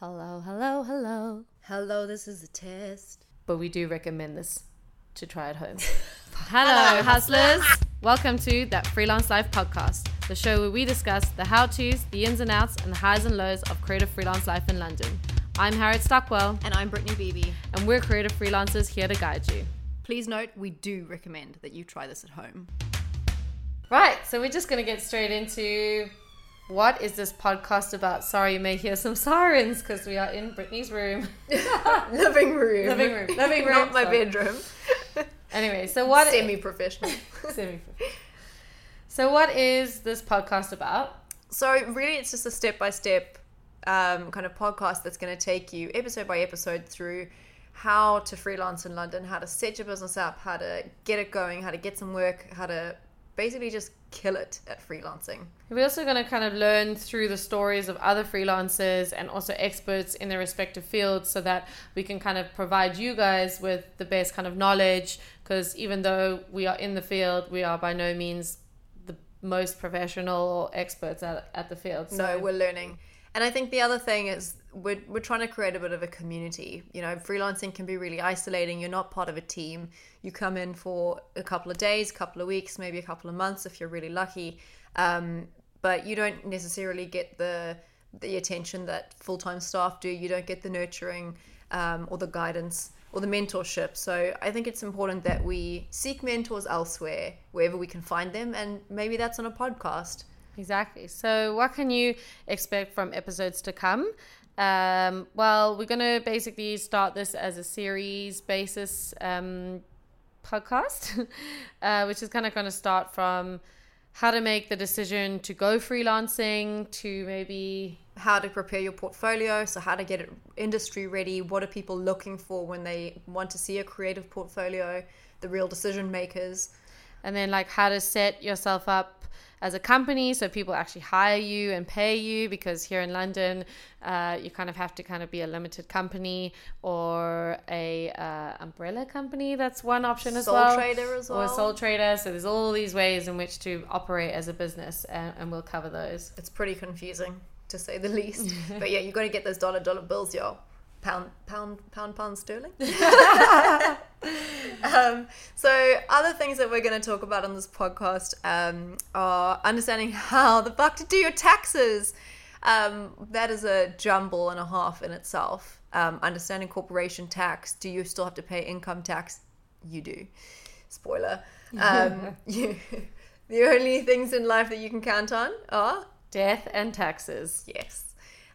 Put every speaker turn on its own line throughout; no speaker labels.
Hello, hello, hello.
Hello, this is a test.
But we do recommend this to try at home. hello, hustlers. Welcome to That Freelance Life podcast, the show where we discuss the how to's, the ins and outs, and the highs and lows of creative freelance life in London. I'm Harriet Stockwell,
And I'm Brittany Beebe.
and we're creative freelancers here to guide you.
Please note, we do recommend that you try this at home.
Right, so we're just going to get straight into what is this podcast about? Sorry, you may hear some sirens because we are in Brittany's room.
living room.
Living room. Living room.
Not my
Sorry.
bedroom.
Anyway, so what
Semi-professional.
Semi- So what is this podcast about?
so really, it's just a step-by-step um, kind of podcast that's going to take you episode by episode through how to freelance in London, how to set your business up, how to get it going, how to get some work, how to basically just kill it at freelancing.
We're also going to kind of learn through the stories of other freelancers and also experts in their respective fields so that we can kind of provide you guys with the best kind of knowledge because even though we are in the field, we are by no means the most professional or experts at, at the field. So
no, we're learning. And I think the other thing is we're, we're trying to create a bit of a community. You know, freelancing can be really isolating. You're not part of a team. You come in for a couple of days, a couple of weeks, maybe a couple of months if you're really lucky. Um, but you don't necessarily get the the attention that full time staff do. You don't get the nurturing um, or the guidance or the mentorship. So I think it's important that we seek mentors elsewhere, wherever we can find them, and maybe that's on a podcast.
Exactly. So, what can you expect from episodes to come? Um, well, we're going to basically start this as a series basis um, podcast, uh, which is kind of going to start from how to make the decision to go freelancing to maybe
how to prepare your portfolio, so how to get it industry ready, what are people looking for when they want to see a creative portfolio, the real decision makers.
And then like how to set yourself up as a company so people actually hire you and pay you because here in london uh, you kind of have to kind of be a limited company or a uh, umbrella company that's one option as
Sole
well
trader as
or a sole trader so there's all these ways in which to operate as a business and, and we'll cover those
It's pretty confusing to say the least. but yeah, you've got to get those dollar dollar bills, yo. Pound pound pound pound sterling. um, so other things that we're going to talk about on this podcast um, are understanding how the fuck to do your taxes. Um, that is a jumble and a half in itself. Um, understanding corporation tax. Do you still have to pay income tax? You do. Spoiler. Um, you, the only things in life that you can count on are
death and taxes
Yes.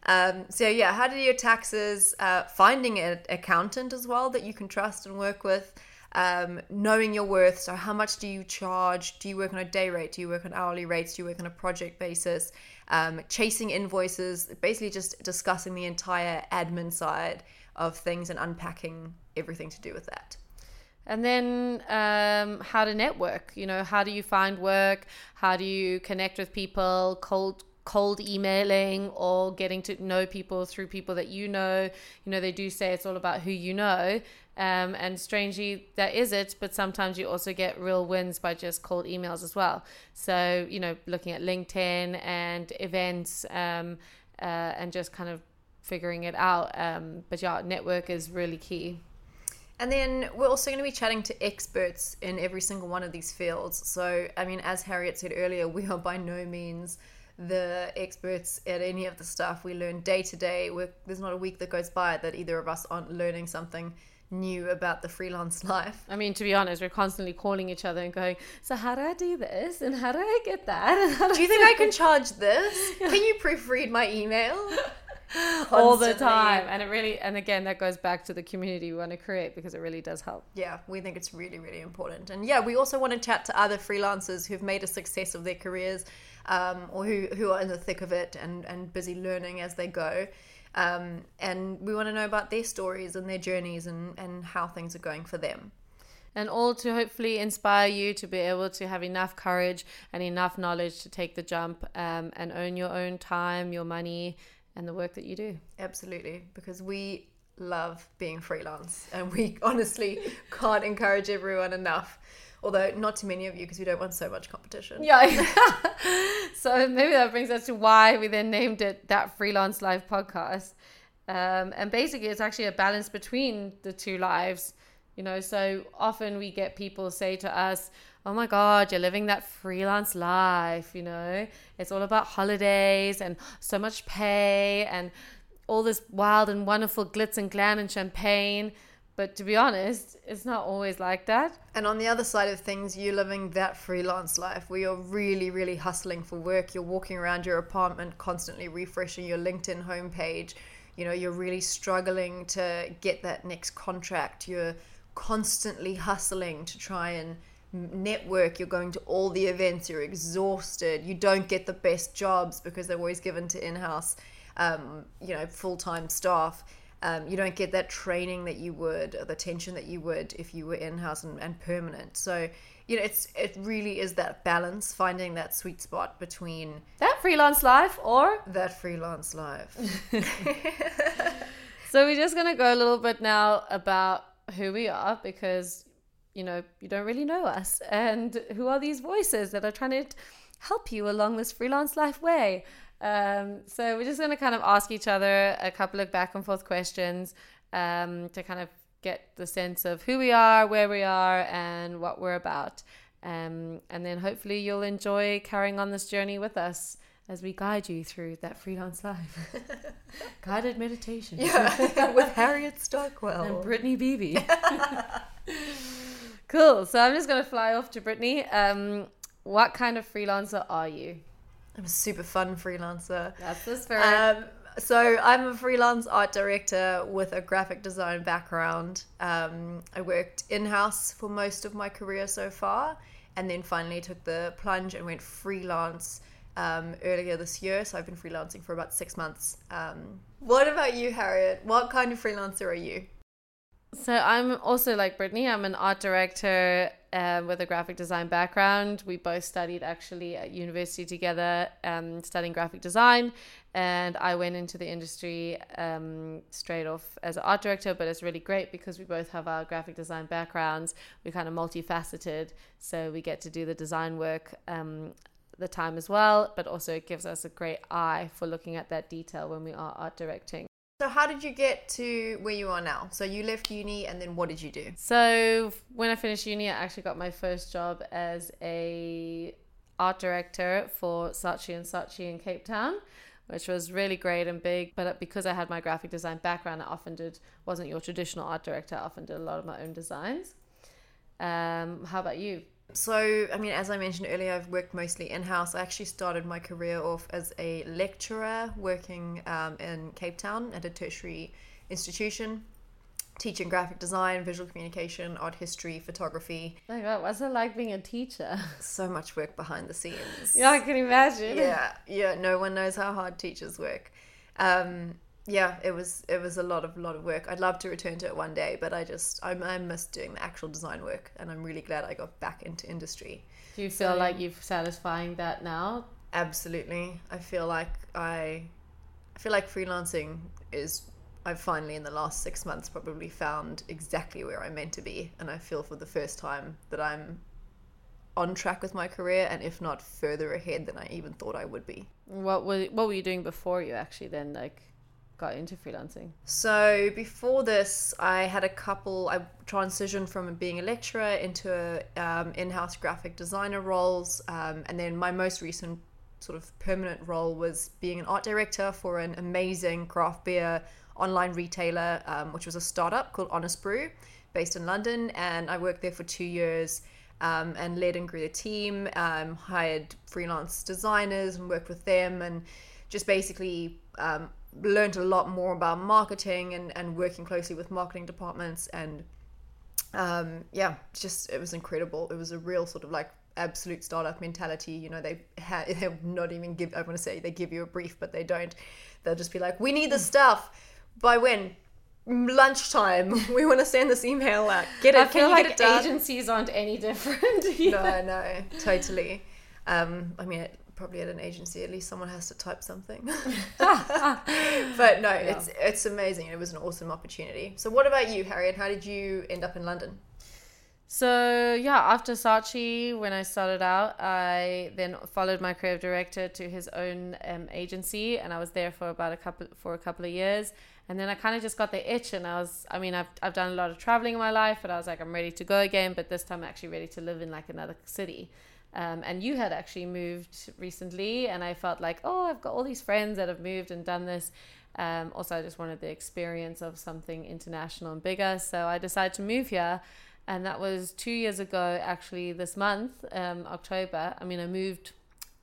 Um, so yeah, how to do your taxes, uh, finding an accountant as well that you can trust and work with, um, knowing your worth. So how much do you charge? Do you work on a day rate? Do you work on hourly rates? Do you work on a project basis? Um, chasing invoices, basically just discussing the entire admin side of things and unpacking everything to do with that.
And then um, how to network. You know, how do you find work? How do you connect with people? Cold cold emailing or getting to know people through people that you know. You know, they do say it's all about who you know. Um, and strangely, that is it. But sometimes you also get real wins by just cold emails as well. So, you know, looking at LinkedIn and events um, uh, and just kind of figuring it out. Um, but yeah, network is really key.
And then we're also going to be chatting to experts in every single one of these fields. So, I mean, as Harriet said earlier, we are by no means the experts at any of the stuff. We learn day to day. There's not a week that goes by that either of us aren't learning something new about the freelance life.
I mean, to be honest, we're constantly calling each other and going, So, how do I do this? And how do I get that? And
Do you think I can charge this? Can you proofread my email?
all the time? And it really, and again, that goes back to the community we want to create because it really does help.
Yeah, we think it's really, really important. And yeah, we also want to chat to other freelancers who've made a success of their careers um, or who, who are in the thick of it and, and busy learning as they go. Um, and we want to know about their stories and their journeys and, and how things are going for them.
And all to hopefully inspire you to be able to have enough courage and enough knowledge to take the jump um, and own your own time, your money, and the work that you do.
Absolutely, because we love being freelance and we honestly can't encourage everyone enough. Although not too many of you because we don't want so much competition.
Yeah. so maybe that brings us to why we then named it that freelance life podcast. Um, and basically, it's actually a balance between the two lives. You know, so often we get people say to us, Oh my God, you're living that freelance life. You know, it's all about holidays and so much pay and all this wild and wonderful glitz and glam and champagne. But to be honest, it's not always like that.
And on the other side of things, you're living that freelance life where you're really, really hustling for work. You're walking around your apartment, constantly refreshing your LinkedIn homepage. You know, you're really struggling to get that next contract. You're constantly hustling to try and network. You're going to all the events. You're exhausted. You don't get the best jobs because they're always given to in house, um, you know, full time staff um, you don't get that training that you would or the attention that you would if you were in-house and, and permanent so you know it's it really is that balance finding that sweet spot between
that freelance life or
that freelance life
so we're just going to go a little bit now about who we are because you know you don't really know us. And who are these voices that are trying to help you along this freelance life way? Um, so we're just going to kind of ask each other a couple of back and forth questions um, to kind of get the sense of who we are, where we are, and what we're about. Um, and then hopefully you'll enjoy carrying on this journey with us as we guide you through that freelance life. Guided meditation.
Yeah, with Harriet Stockwell.
And Brittany Beebe. cool. So I'm just going to fly off to Brittany. Um, what kind of freelancer are you?
I'm a super fun freelancer.
That's the spirit.
Um, so I'm a freelance art director with a graphic design background. Um, I worked in house for most of my career so far, and then finally took the plunge and went freelance um, earlier this year. So I've been freelancing for about six months. Um, what about you, Harriet? What kind of freelancer are you?
So I'm also like Brittany. I'm an art director uh, with a graphic design background. We both studied actually at university together, um, studying graphic design, and I went into the industry um, straight off as an art director. But it's really great because we both have our graphic design backgrounds. We're kind of multifaceted, so we get to do the design work. The time as well, but also it gives us a great eye for looking at that detail when we are art directing.
So how did you get to where you are now? So you left uni and then what did you do?
So when I finished uni, I actually got my first job as a art director for Saatchi and Saatchi in Cape Town, which was really great and big. But because I had my graphic design background, I often did wasn't your traditional art director. I often did a lot of my own designs. Um, how about you?
So, I mean, as I mentioned earlier, I've worked mostly in house. I actually started my career off as a lecturer working um, in Cape Town at a tertiary institution, teaching graphic design, visual communication, art history, photography.
Oh God, what's it like being a teacher?
So much work behind the scenes.
yeah, I can imagine.
Yeah, yeah, no one knows how hard teachers work. Um, yeah, it was it was a lot of lot of work. I'd love to return to it one day, but I just I'm, I miss doing the actual design work, and I'm really glad I got back into industry.
Do you feel so, like you're satisfying that now?
Absolutely. I feel like I, I feel like freelancing is. I've finally in the last six months probably found exactly where I'm meant to be, and I feel for the first time that I'm on track with my career, and if not further ahead than I even thought I would be.
What were What were you doing before you actually then like? Got into freelancing?
So before this, I had a couple. I transitioned from being a lecturer into um, in-house graphic designer roles, um, and then my most recent sort of permanent role was being an art director for an amazing craft beer online retailer, um, which was a startup called Honest Brew, based in London, and I worked there for two years. Um, and led and grew the team, um, hired freelance designers and worked with them, and just basically um, learned a lot more about marketing and, and working closely with marketing departments and um, yeah just it was incredible. It was a real sort of like absolute startup mentality. You know they had they not even give i want to say they give you a brief but they don't. They'll just be like we need the stuff. By when? Lunchtime. We want to send this email out. Get it. I
feel like agencies aren't any different
no no totally. Um, i mean it, probably at an agency at least someone has to type something. But no yeah. it's it's amazing. It was an awesome opportunity. So what about you harriet? How did you end up in london?
So yeah after saatchi when i started out i then followed my creative director to his own um, agency and i was there for about a couple for a couple of years. And then I kind of just got the itch, and I was, I mean, I've, I've done a lot of traveling in my life, but I was like, I'm ready to go again, but this time I'm actually ready to live in like another city. Um, and you had actually moved recently, and I felt like, oh, I've got all these friends that have moved and done this. Um, also, I just wanted the experience of something international and bigger. So I decided to move here. And that was two years ago, actually, this month, um, October. I mean, I moved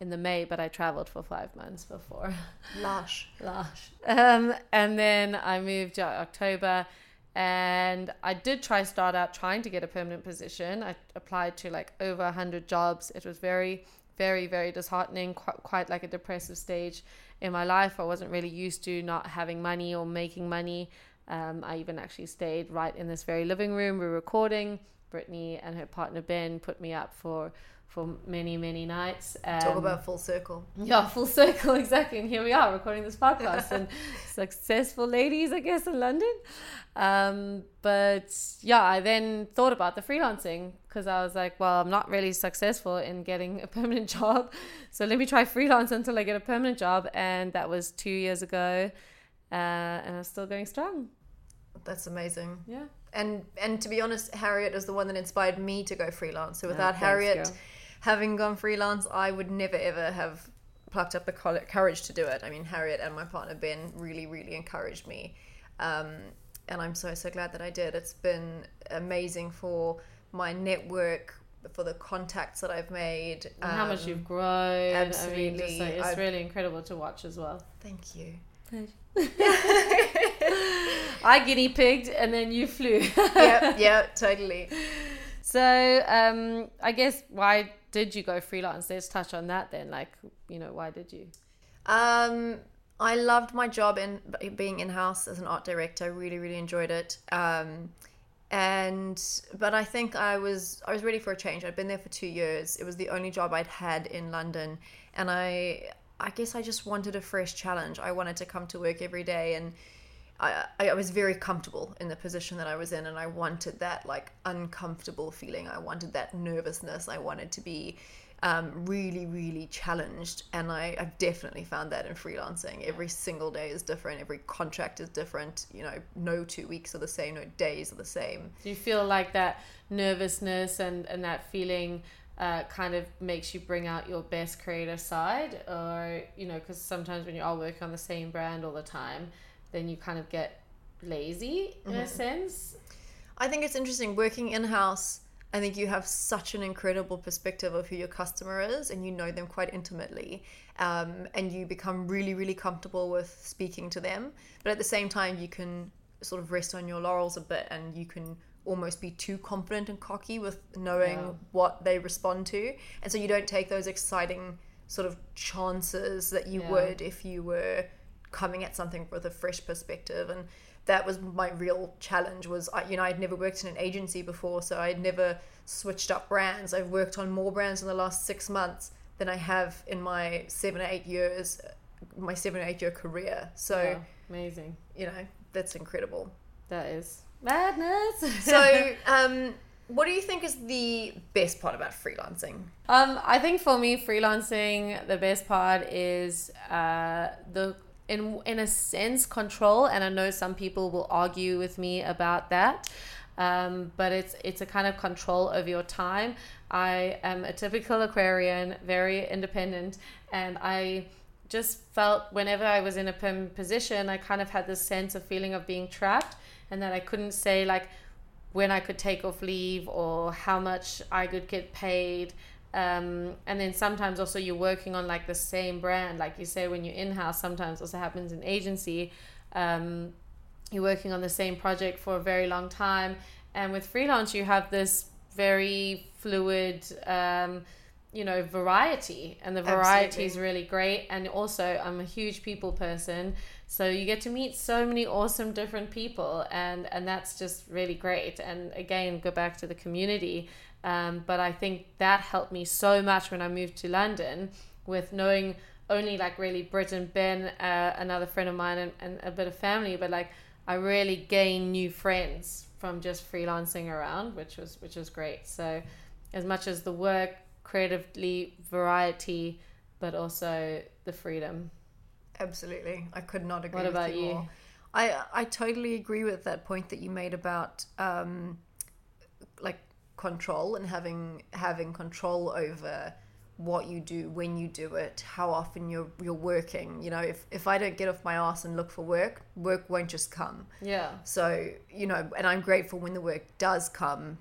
in the May, but I traveled for five months before.
Lush.
Lush. Um, and then I moved to October and I did try start out trying to get a permanent position. I applied to like over 100 jobs. It was very, very, very disheartening, quite, quite like a depressive stage in my life. I wasn't really used to not having money or making money. Um, I even actually stayed right in this very living room. We were recording. Brittany and her partner Ben put me up for for many many nights.
Um, Talk about full circle.
Yeah, full circle exactly. And here we are recording this podcast and successful ladies, I guess, in London. Um, but yeah, I then thought about the freelancing because I was like, well, I'm not really successful in getting a permanent job, so let me try freelance until I get a permanent job. And that was two years ago, uh, and I'm still going strong.
That's amazing.
Yeah.
And and to be honest, Harriet is the one that inspired me to go freelance. So without
thanks,
Harriet
girl.
Having gone freelance, I would never ever have plucked up the courage to do it. I mean, Harriet and my partner Ben really really encouraged me. Um, and I'm so so glad that I did. It's been amazing for my network, for the contacts that I've made,
And how much
um,
you've grown. I mean,
absolutely.
just like, it's
I've-
really incredible to watch as well.
Thank you.
I guinea pigged and then you flew.
yeah, yeah, totally.
So, um, I guess why did you go freelance? Let's touch on that then. Like, you know, why did you?
Um, I loved my job in being in house as an art director. Really, really enjoyed it. Um, and but I think I was I was ready for a change. I'd been there for two years. It was the only job I'd had in London, and I I guess I just wanted a fresh challenge. I wanted to come to work every day and. I, I was very comfortable in the position that I was in, and I wanted that like uncomfortable feeling. I wanted that nervousness. I wanted to be um, really, really challenged, and I, I've definitely found that in freelancing. Every single day is different. Every contract is different. You know, no two weeks are the same. No days are the same.
Do you feel like that nervousness and, and that feeling uh, kind of makes you bring out your best creative side? Or, you know, because sometimes when you are all working on the same brand all the time, then you kind of get lazy in a sense.
I think it's interesting working in house. I think you have such an incredible perspective of who your customer is, and you know them quite intimately, um, and you become really, really comfortable with speaking to them. But at the same time, you can sort of rest on your laurels a bit, and you can almost be too confident and cocky with knowing
Yeah.
what they respond to, and so you don't take those exciting sort of chances that you
Yeah.
would if you were coming at something with a fresh perspective and that was my real challenge was I, you know i'd never worked in an agency before so i'd never switched up brands. I've worked on more brands in the last six months than i have in my seven or eight years my seven or eight year career. So
Yeah, amazing.
you know that's incredible.
That is madness.
so um what do you think is the best part about freelancing?
Um, I think for me, freelancing, the best part is uh, the in in a sense control, and I know some people will argue with me about that. Um, but it's it's a kind of control over your time. I am a typical Aquarian, very independent, and I just felt whenever I was in a permanent position, I kind of had this sense of feeling of being trapped, and that I couldn't say like when I could take off leave or how much I could get paid. Um, and then sometimes also you're working on like the same brand, like you say when you're in house. Sometimes also happens in agency. Um, you're working on the same project for a very long time, and with freelance you have this very fluid. Um, you know variety. And the variety is really great. And also i'm a huge people person. So you get to meet so many awesome different people. And and that's just really great. And again go back to the community um, but i think that helped me so much when i moved to london with knowing only like really brit and ben uh, another friend of mine and, and a bit of family but like i really gained new friends from just freelancing around which was which was great. So as much as the work creatively variety but also the freedom.
Absolutely. I could not agree
What
with
about
you, more. I I totally agree with that point that you made about um, control and having having control over what you do when you do it how often you're you're working you know if if i don't get off my ass and look for work work won't just come
Yeah.
so you know and i'm grateful when the work does come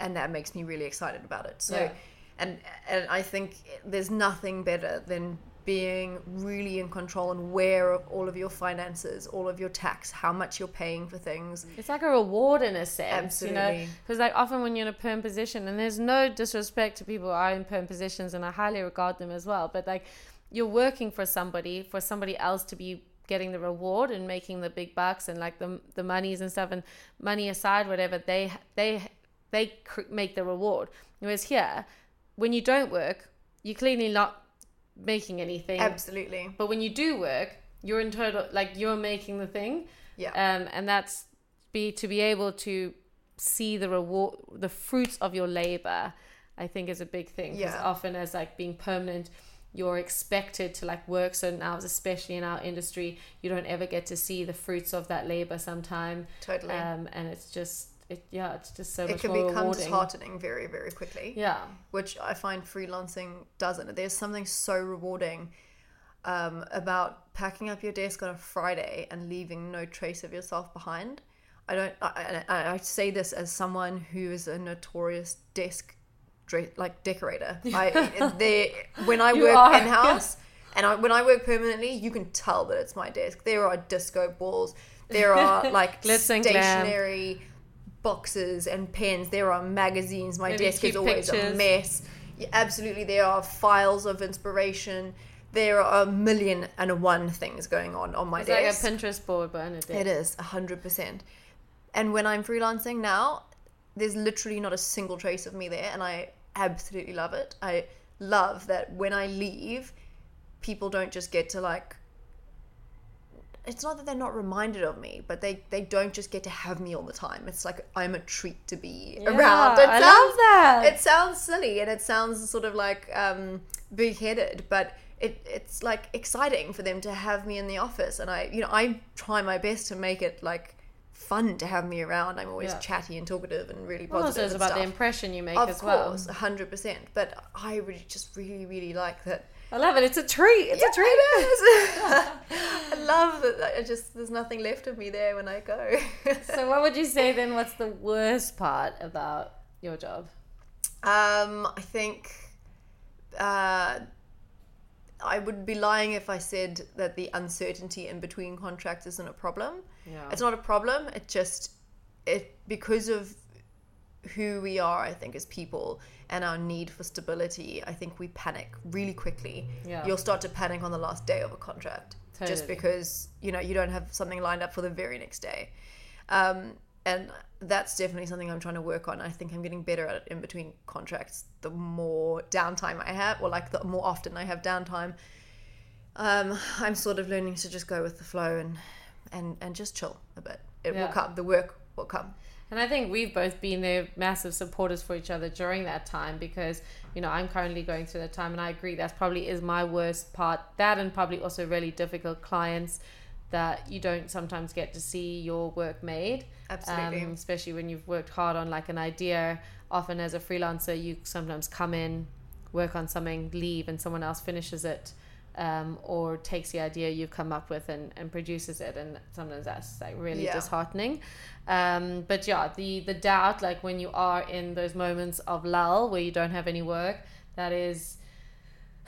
and that makes me really excited about it so
Yeah.
and and i think there's nothing better than being really in control and aware of all of your finances all of your tax how much you're paying for things.
It's like a reward in a sense, you know, because like often when you're in a perm position, and there's no disrespect to people who are in perm positions, and I highly regard them as well, but like you're working for somebody, for somebody else to be getting the reward and making the big bucks and like the the monies and stuff, and money aside, whatever they they they make the reward. Whereas here, when you don't work, you're clearly not making anything.
absolutely.
But when you do work, you're in total like you're making the thing.
Yeah.
Um, and that's be to be able to see the reward the fruits of your labor i think is a big thing.
Yeah.
often as like being permanent you're expected to like work certain hours especially in our industry. You don't ever get to see the fruits of that labor sometime.
Totally.
Um, and it's just it yeah it's just so
it can become
rewarding
disheartening very very quickly
yeah
which I find freelancing doesn't. There's something so rewarding um, about packing up your desk on a Friday and leaving no trace of yourself behind. I don't. I, I, I say this as someone who is a notorious desk like decorator. I they when I
You
work in house and I, when I work permanently, you can tell that it's my desk. There are disco balls. There are like stationary boxes and pens. There are magazines. My
Maybe
desk is always a mess. Yeah, absolutely, there are files of inspiration. There are a million and one things going on on my desk.
it's
desk.
like a pinterest board but on a desk.
is a hundred percent. And when I'm freelancing now, there's literally not a single trace of me there, and I absolutely love it. I love that when I leave, people don't just get to like. It's not that they're not reminded of me, but they they don't just get to have me all the time. It's like I'm a treat to be
Yeah,
around. It
I
sounds-
love that.
It sounds silly and it sounds sort of like um, big headed, but it, it's like exciting for them to have me in the office. And I, you know, I try my best to make it like fun to have me around. I'm always
Yeah.
chatty and talkative and really
Well,
positive.
also it's about the impression you make
Of
as well
course, hundred percent. But I really just really really like that.
I love it it's a treat it's
Yeah,
a treat
it is. I love that. I just there's nothing left of me there when I go.
So, what would you say then? What's the worst part about your job?
Um, I think uh, I would be lying if I said that the uncertainty in between contracts isn't a problem.
Yeah,
It's not a problem. It just it because of who we are. I think as people and our need for stability. I think we panic really quickly.
Yeah.
You'll start to panic on the last day of a contract just because you know you don't have something lined up for the very next day. Um, and that's definitely something I'm trying to work on. I think I'm getting better at it in between contracts. The more downtime I have, or like the more often I have downtime, um, I'm sort of learning to just go with the flow and and and just chill a bit. It
Yeah.
will come. The work will come.
And I think we've both been there massive supporters for each other during that time because, you know, I'm currently going through that time and I agree that's probably is my worst part. That and probably also really difficult clients that you don't sometimes get to see your work made.
Absolutely.
Um, especially when you've worked hard on like an idea. Often as a freelancer, you sometimes come in, work on something, leave, and someone else finishes it. Um, or takes the idea you've come up with and, and produces it and sometimes that's like really
Yeah.
disheartening um, but yeah the the doubt like when you are in those moments of lull where you don't have any work that is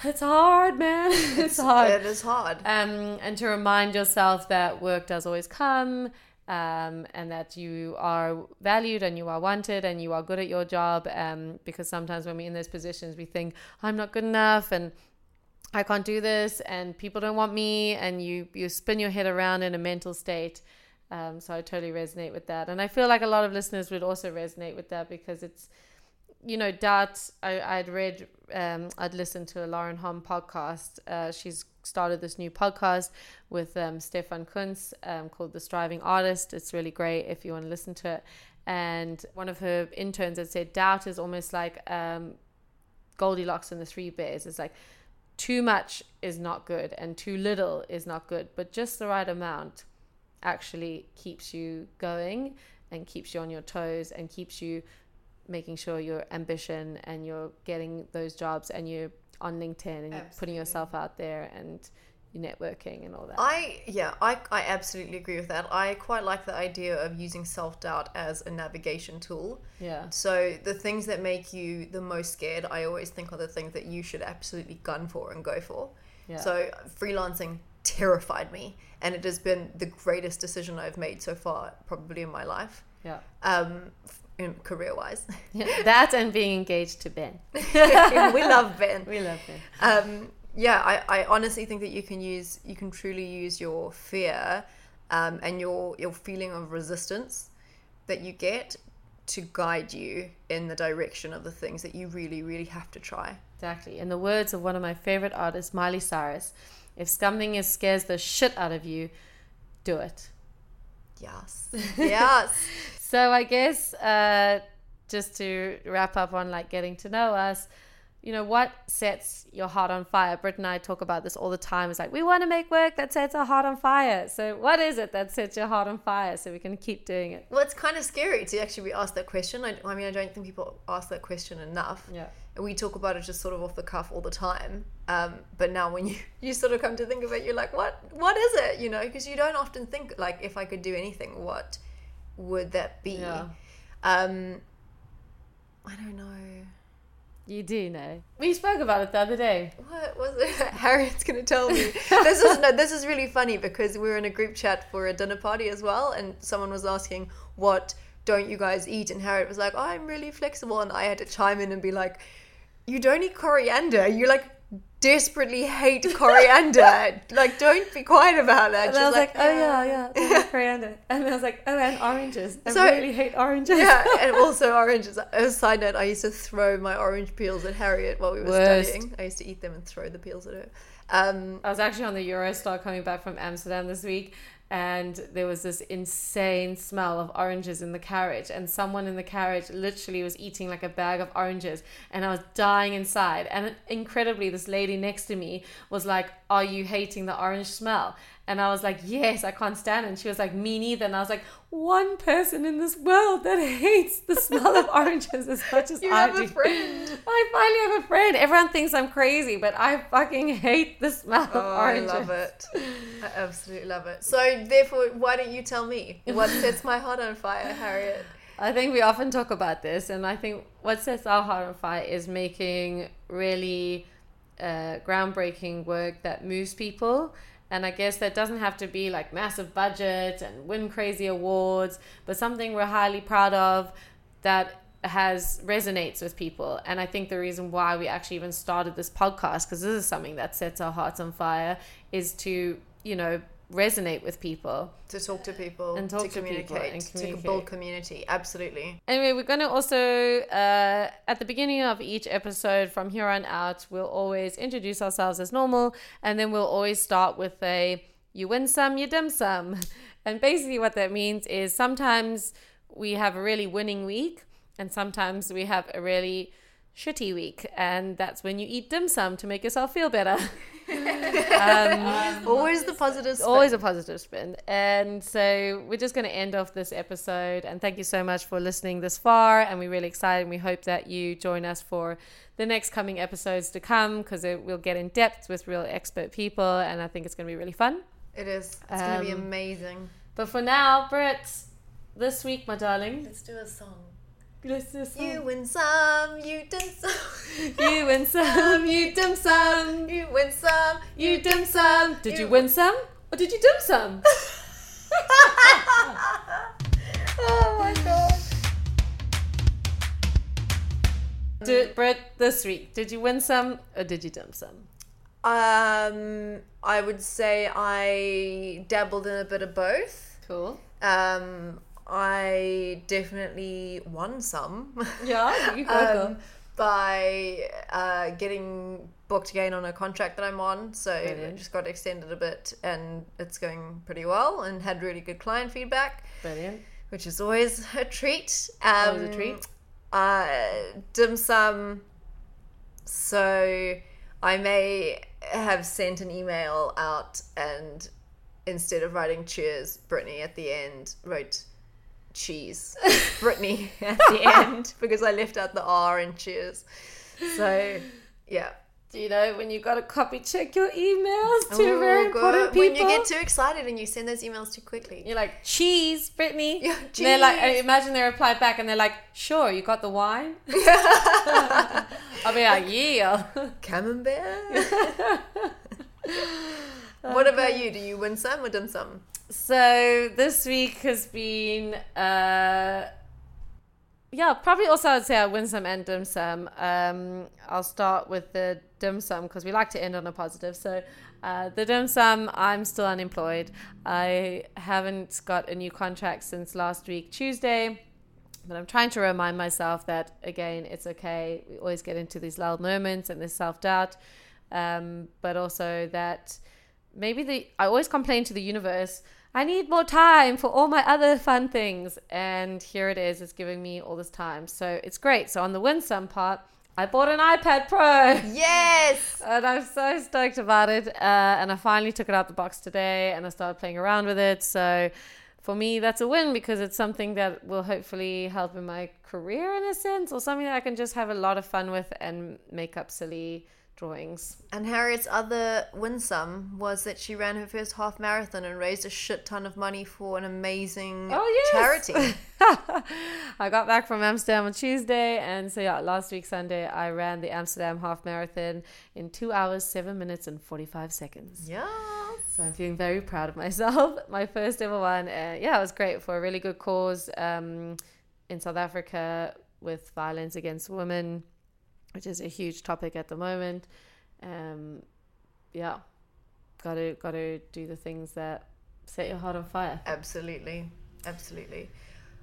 it's hard man it's, hard
It is hard.
um, and to remind yourself that work does always come um, and that you are valued and you are wanted and you are good at your job um, because sometimes when we're in those positions we think i'm not good enough and I can't do this and people don't want me and you you spin your head around in a mental state. Um, so I totally resonate with that. And I feel like a lot of listeners would also resonate with that because it's you know doubt I, I'd read um, I'd listened to a Lauren Hom podcast. Uh, she's started this new podcast with um, Stefan Kunz um, called The Striving Artist. It's really great if you want to listen to it. And one of her interns had said doubt is almost like um, Goldilocks and the Three Bears. It's like too much is not good and too little is not good but just the right amount actually keeps you going and keeps you on your toes and keeps you making sure your ambition and you're getting those jobs and you're on LinkedIn and you're putting yourself out there and you're networking and all that.
I yeah, I I absolutely agree with that. I quite like the idea of using self doubt as a navigation tool.
yeah.
So the things that make you the most scared, I always think are the things that you should absolutely gun for and go for.
Yeah.
So freelancing terrified me, and it has been the greatest decision I've made so far, probably in my life,
Yeah.
um, career wise.
yeah. That and being engaged to Ben.
we love Ben.
We love Ben.
um, yeah, I, I honestly think that you can use you can truly use your fear um, and your your feeling of resistance that you get to guide you in the direction of the things that you really really have to try.
Exactly. In the words of one of my favorite artists, Miley Cyrus, if something is scares the shit out of you, do it.
Yes. Yes.
So I guess uh, just to wrap up on like getting to know us, you know, what sets your heart on fire? Britt and I talk about this all the time. It's like we want to make work that sets our heart on fire. So what is it that sets your heart on fire so we can keep doing it?
well, it's kind of scary to actually be asked that question. I, I mean, I don't think people ask that question enough.
Yeah.
we talk about it just sort of off the cuff all the time um, but now when you you sort of come to think of it you're like what what is it you know because you don't often think like if i could do anything what would that be
Yeah.
um i don't know
You do know. We spoke about it the other day.
what was it? Harriet's gonna tell me. This is no this is really funny because we were in a group chat for a dinner party as well and someone was asking what don't you guys eat? And harriet was like oh, i'm really flexible. And i had to chime in and be like you don't eat coriander. You like desperately hate coriander like don't be quiet about that
And
She's
I was like, oh yeah, yeah, like coriander. And I was like, oh, and oranges. I
So-
really hate oranges.
yeah and also oranges As a side note i used to throw my orange peels at harriet while we were
Worst.
studying i used to eat them and throw the peels at her um
I was actually on the Eurostar coming back from Amsterdam this week, and there was this insane smell of oranges in the carriage, and someone in the carriage literally was eating like a bag of oranges, and I was dying inside. And incredibly, this lady next to me was like, "Are you hating the orange smell?" And I was like, "Yes, I can't stand it." And she was like, "Me neither." And I was like, "One person in this world that hates the smell of oranges as much as
you
I
have
do."
a friend
I finally have a friend. Everyone thinks I'm crazy, but I fucking hate the smell of
Oh, I love it. I absolutely love it. So, therefore, why don't you tell me what sets my heart on fire, Harriet?
I think we often talk about this, and I think what sets our heart on fire is making really uh, groundbreaking work that moves people. And I guess that doesn't have to be like massive budget and win crazy awards, but something we're highly proud of that has resonates with people. And I think the reason why we actually even started this podcast, because this is something that sets our hearts on fire, is to, you know, resonate with people.
To talk to people,
And talk
to
to
communicate,
and
to build community. Absolutely.
Anyway, we're going to also, uh, at the beginning of each episode from here on out, we'll always introduce ourselves as normal. And then we'll always start with a you win some, you dim some. And basically, what that means is sometimes we have a really winning week, and sometimes we have a really shitty week. And that's when you eat dim sum to make yourself feel better. um,
Always the positive. Spin.
always a positive spin. And so we're just going to end off this episode. And thank you so much for listening this far. And we're really excited. And we hope that you join us for the next coming episodes to come because we'll get in depth with real expert people. And I think it's going to be really fun.
It is. It's going to be
Um,
amazing.
But for now, Britt, this week, my darling,
Let's do a song. You win some, you dim some.
You win some, you dim some.
You win some,
You dim some. Did you
You-
win some? Or did you dim some?
oh my god.
Did, Britt, this week, did you win some or did you dim some?
Um, I would say I dabbled in a bit of both.
Cool.
Um, I definitely won some.
Yeah, you go,
um, by uh, getting booked again on a contract that I'm on. So I
Brilliant.
just got extended a bit and it's going pretty well and had really good client feedback,
Brilliant.
which is always a treat. Um,
Always a treat.
Uh, dim sum. So I may have sent an email out and instead of writing cheers, Brittany at the end wrote cheese, Brittany at the end because I left out the R in cheers. So yeah.
Do you know when you've got to copy check your emails to Ooh, very important people?
When you get too excited and you send those emails too quickly.
You're like, cheese, Brittany. Yeah, cheese. They're like, imagine they reply back and they're like, sure, you got the wine? I'll be like, yeah.
Camembert. What about you? Do you win some or dim some?
So this week has been... Uh, yeah, probably also I'd say I win some and dim sum. Um, I'll start with the dim sum because we like to end on a positive. So, uh, the dim sum, I'm still unemployed. I haven't got a new contract since last week, Tuesday. But I'm trying to remind myself that, again, it's okay. We always get into these lull moments and this self doubt. Um, but also that maybe the, I always complain to the universe I need more time for all my other fun things. And here it is, it's giving me all this time. So it's great. So on the winsome part, I bought an iPad Pro.
Yes!
and I'm so stoked about it. Uh, and I finally took it out the box today and I started playing around with it. So for me, that's a win because it's something that will hopefully help in my career in a sense or something that I can just have a lot of fun with and make up silly drawings.
And Harriet's other winsome was that she ran her first half marathon and raised a shit ton of money for an amazing oh, yes. charity.
I got back from Amsterdam on Tuesday, and so yeah, last week Sunday I ran the Amsterdam half marathon in two hours, seven minutes, and forty-five seconds.
Yeah.
So I'm feeling very proud of myself. My first ever one. Uh, yeah, it was great for a really good cause um, in South Africa with violence against women which is a huge topic at the moment. Um, yeah, got to got to do the things that set your heart on fire.
Absolutely, absolutely.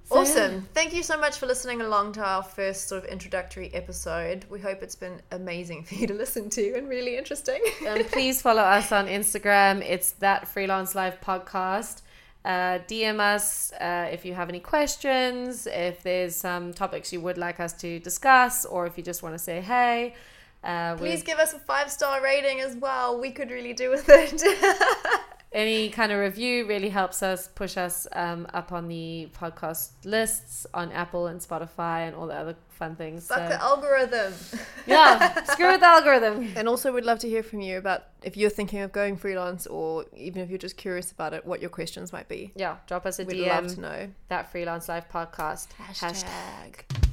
So, awesome. Yeah. Thank you so much for listening along to our first sort of introductory episode. We hope it's been amazing for you to listen to and really interesting.
and please follow us on Instagram. It's that freelance live podcast. Uh, DM us uh, if you have any questions, if there's some topics you would like us to discuss, or if you just want to say hey.
Uh, Please give us a five star rating as well. We could really do with it.
any kind of review really helps us push us um, up on the podcast lists on Apple and Spotify and all the other fun things.
Fuck so. the algorithm.
yeah, screw with the algorithm.
And also, we'd love to hear from you about if you're thinking of going freelance or even if you're just curious about it, what your questions might be.
Yeah, drop us a
we'd
DM.
love to know.
That freelance life podcast
hashtag. hashtag.